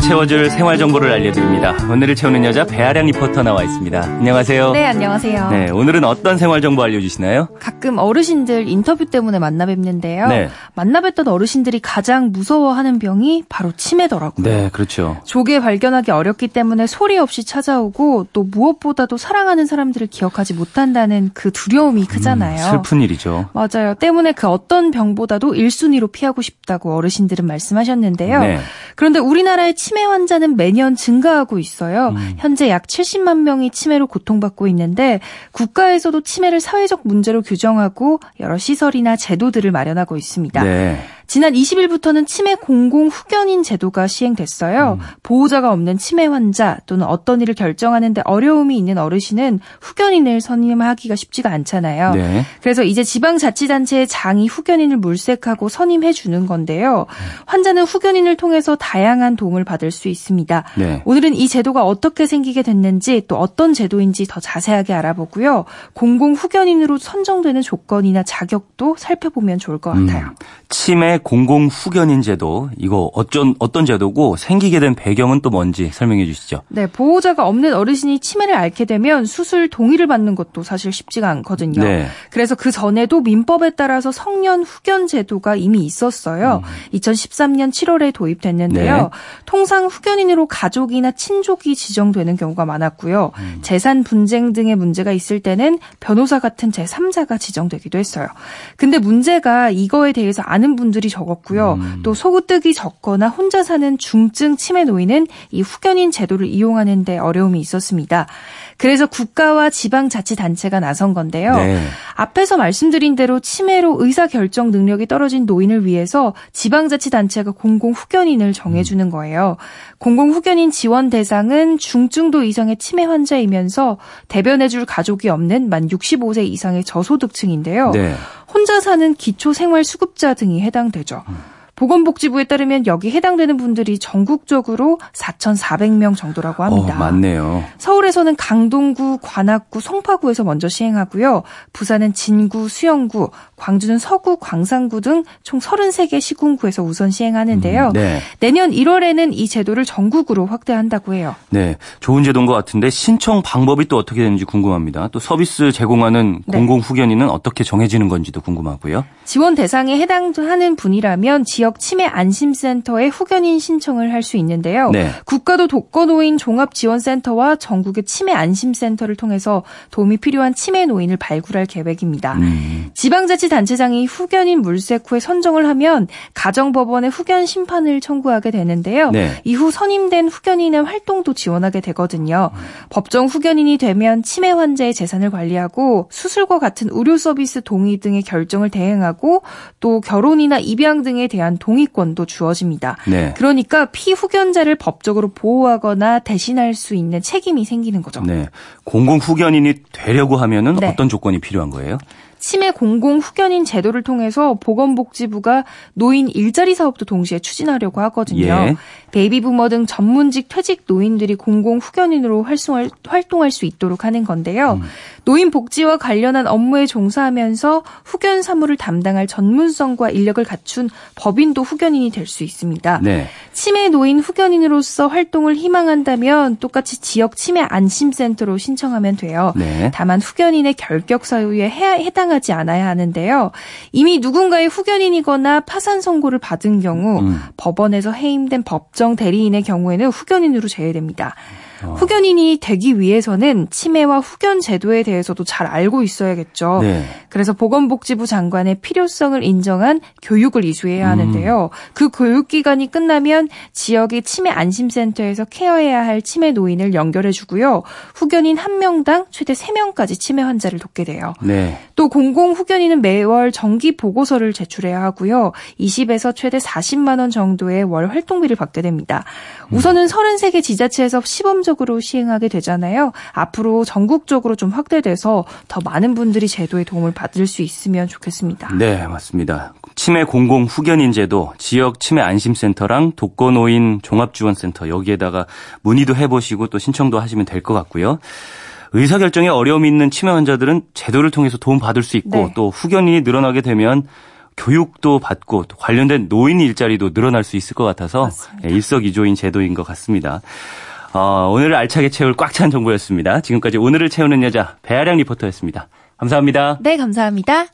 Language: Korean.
채워줄 생활 정보를 알려드립니다. 오늘을 채우는 여자 배아량 리포터 나와 있습니다. 안녕하세요. 네, 안녕하세요. 네, 오늘은 어떤 생활 정보 알려주시나요? 가끔 어르신들 인터뷰 때문에 만나 뵙는데요. 네. 만나 뵀던 어르신들이 가장 무서워하는 병이 바로 치매더라고요. 네, 그렇죠. 조기에 발견하기 어렵기 때문에 소리 없이 찾아오고 또 무엇보다도 사랑하는 사람들을 기억하지 못한다는 그 두려움이 크잖아요. 음, 슬픈 일이죠. 맞아요. 때문에 그 어떤 병보다도 1순위로 피하고 싶다고 어르신들은 말씀하셨는데요. 네. 그런데 우리나라의 치매 환자는 매년 증가하고 있어요. 음. 현재 약 70만 명이 치매로 고통받고 있는데 국가에서도 치매를 사회적 문제로 규정하고 여러 시설이나 제도들을 마련하고 있습니다. 네. 지난 20일부터는 치매 공공 후견인 제도가 시행됐어요. 음. 보호자가 없는 치매 환자 또는 어떤 일을 결정하는데 어려움이 있는 어르신은 후견인을 선임하기가 쉽지가 않잖아요. 네. 그래서 이제 지방자치단체의 장이 후견인을 물색하고 선임해 주는 건데요. 환자는 후견인을 통해서 다양한 도움을 받을 수 있습니다. 네. 오늘은 이 제도가 어떻게 생기게 됐는지 또 어떤 제도인지 더 자세하게 알아보고요. 공공 후견인으로 선정되는 조건이나 자격도 살펴보면 좋을 것 같아요. 음, 치매 공공 후견인 제도 이거 어쩐 어떤 제도고 생기게 된 배경은 또 뭔지 설명해 주시죠. 네, 보호자가 없는 어르신이 치매를 앓게 되면 수술 동의를 받는 것도 사실 쉽지가 않거든요. 네. 그래서 그 전에도 민법에 따라서 성년 후견 제도가 이미 있었어요. 2013년 7월에 도입됐는데요. 네. 통상 후견인으로 가족이나 친족이 지정되는 경우가 많았고요. 재산 분쟁 등의 문제가 있을 때는 변호사 같은 제3자가 지정되기도 했어요. 근데 문제가 이거에 대해서 아는 분들이 적었고요. 또 소득이 적거나 혼자 사는 중증 치매 노인은 이 후견인 제도를 이용하는데 어려움이 있었습니다. 그래서 국가와 지방자치단체가 나선 건데요. 네. 앞에서 말씀드린 대로 치매로 의사 결정 능력이 떨어진 노인을 위해서 지방자치단체가 공공 후견인을 정해주는 거예요. 공공 후견인 지원 대상은 중증도 이상의 치매 환자이면서 대변해줄 가족이 없는 만 65세 이상의 저소득층인데요. 네. 혼자 사는 기초생활수급자 등이 해당되죠. 보건복지부에 따르면 여기 해당되는 분들이 전국적으로 4,400명 정도라고 합니다. 어, 많네요. 서울에서는 강동구, 관악구, 송파구에서 먼저 시행하고요. 부산은 진구, 수영구, 광주는 서구, 광산구 등 총 33개 시군구에서 우선 시행하는데요. 음, 네. 내년 1월에는 이 제도를 전국으로 확대한다고 해요. 네. 좋은 제도인 것 같은데 신청 방법이 또 어떻게 되는지 궁금합니다. 또 서비스 제공하는 네. 공공 후견인은 어떻게 정해지는 건지도 궁금하고요. 지원 대상에 해당하는 분이라면 지역 치매 안심센터에 후견인 신청을 할 수 있는데요. 네. 국가도 독거노인 종합지원센터와 전국의 치매 안심센터를 통해서 도움이 필요한 치매 노인을 발굴할 계획입니다. 음. 지방자치단체장이 후견인 물색 후에 선정을 하면 가정법원에 후견 심판을 청구하게 되는데요. 네. 이후 선임된 후견인의 활동도 지원하게 되거든요. 법정 후견인이 되면 치매 환자의 재산을 관리하고 수술과 같은 의료 서비스 동의 등의 결정을 대행하고 또 결혼이나 입양 등에 대한 동의권도 주어집니다. 네. 그러니까 피후견자를 법적으로 보호하거나 대신할 수 있는 책임이 생기는 거죠. 네. 공공 후견인이 되려고 하면은 네. 어떤 조건이 필요한 거예요? 치매 공공 후견인 제도를 통해서 보건복지부가 노인 일자리 사업도 동시에 추진하려고 하거든요. 예. 베이비 부머 등 전문직 퇴직 노인들이 공공 후견인으로 활성할, 활동할 수 있도록 하는 건데요. 음. 노인 복지와 관련한 업무에 종사하면서 후견 사무를 담당할 전문성과 인력을 갖춘 법인도 후견인이 될 수 있습니다. 네. 치매 노인 후견인으로서 활동을 희망한다면 똑같이 지역 치매 안심센터로 신청하면 돼요. 네. 다만 후견인의 결격 사유에 해- 해당하지 않아야 하는데요. 이미 누군가의 후견인이거나 파산 선고를 받은 경우 음. 법원에서 해임된 법정 대리인의 경우에는 후견인으로 제외됩니다. 어. 후견인이 되기 위해서는 치매와 후견 제도에 대해서도 잘 알고 있어야겠죠. 네. 그래서 보건복지부 장관의 필요성을 인정한 교육을 이수해야 하는데요. 그 교육 기간이 끝나면 지역의 치매 안심센터에서 케어해야 할 치매 노인을 연결해 주고요. 후견인 한 명당 최대 3명까지 치매 환자를 돕게 돼요. 네. 또 공공 후견인은 매월 정기 보고서를 제출해야 하고요. 20에서 최대 40만 원 정도의 월 활동비를 받게 됩니다. 우선은 33개 지자체에서 시범적으로 시행하게 되잖아요. 앞으로 전국적으로 좀 확대돼서 더 많은 분들이 제도의 도움을 받을 수 있으면 좋겠습니다. 네, 맞습니다. 치매 공공 후견인 제도, 지역 치매 안심센터랑 독거노인 종합지원센터 여기에다가 문의도 해보시고 또 신청도 하시면 될 것 같고요. 의사결정에 어려움이 있는 치매 환자들은 제도를 통해서 도움 받을 수 있고 네. 또 후견인이 늘어나게 되면 교육도 받고 또 관련된 노인 일자리도 늘어날 수 있을 것 같아서 맞습니다. 예, 일석이조인 제도인 것 같습니다. 어, 오늘을 알차게 채울 꽉 찬 정보였습니다. 지금까지 오늘을 채우는 여자 배아량 리포터였습니다. 감사합니다. 네, 감사합니다.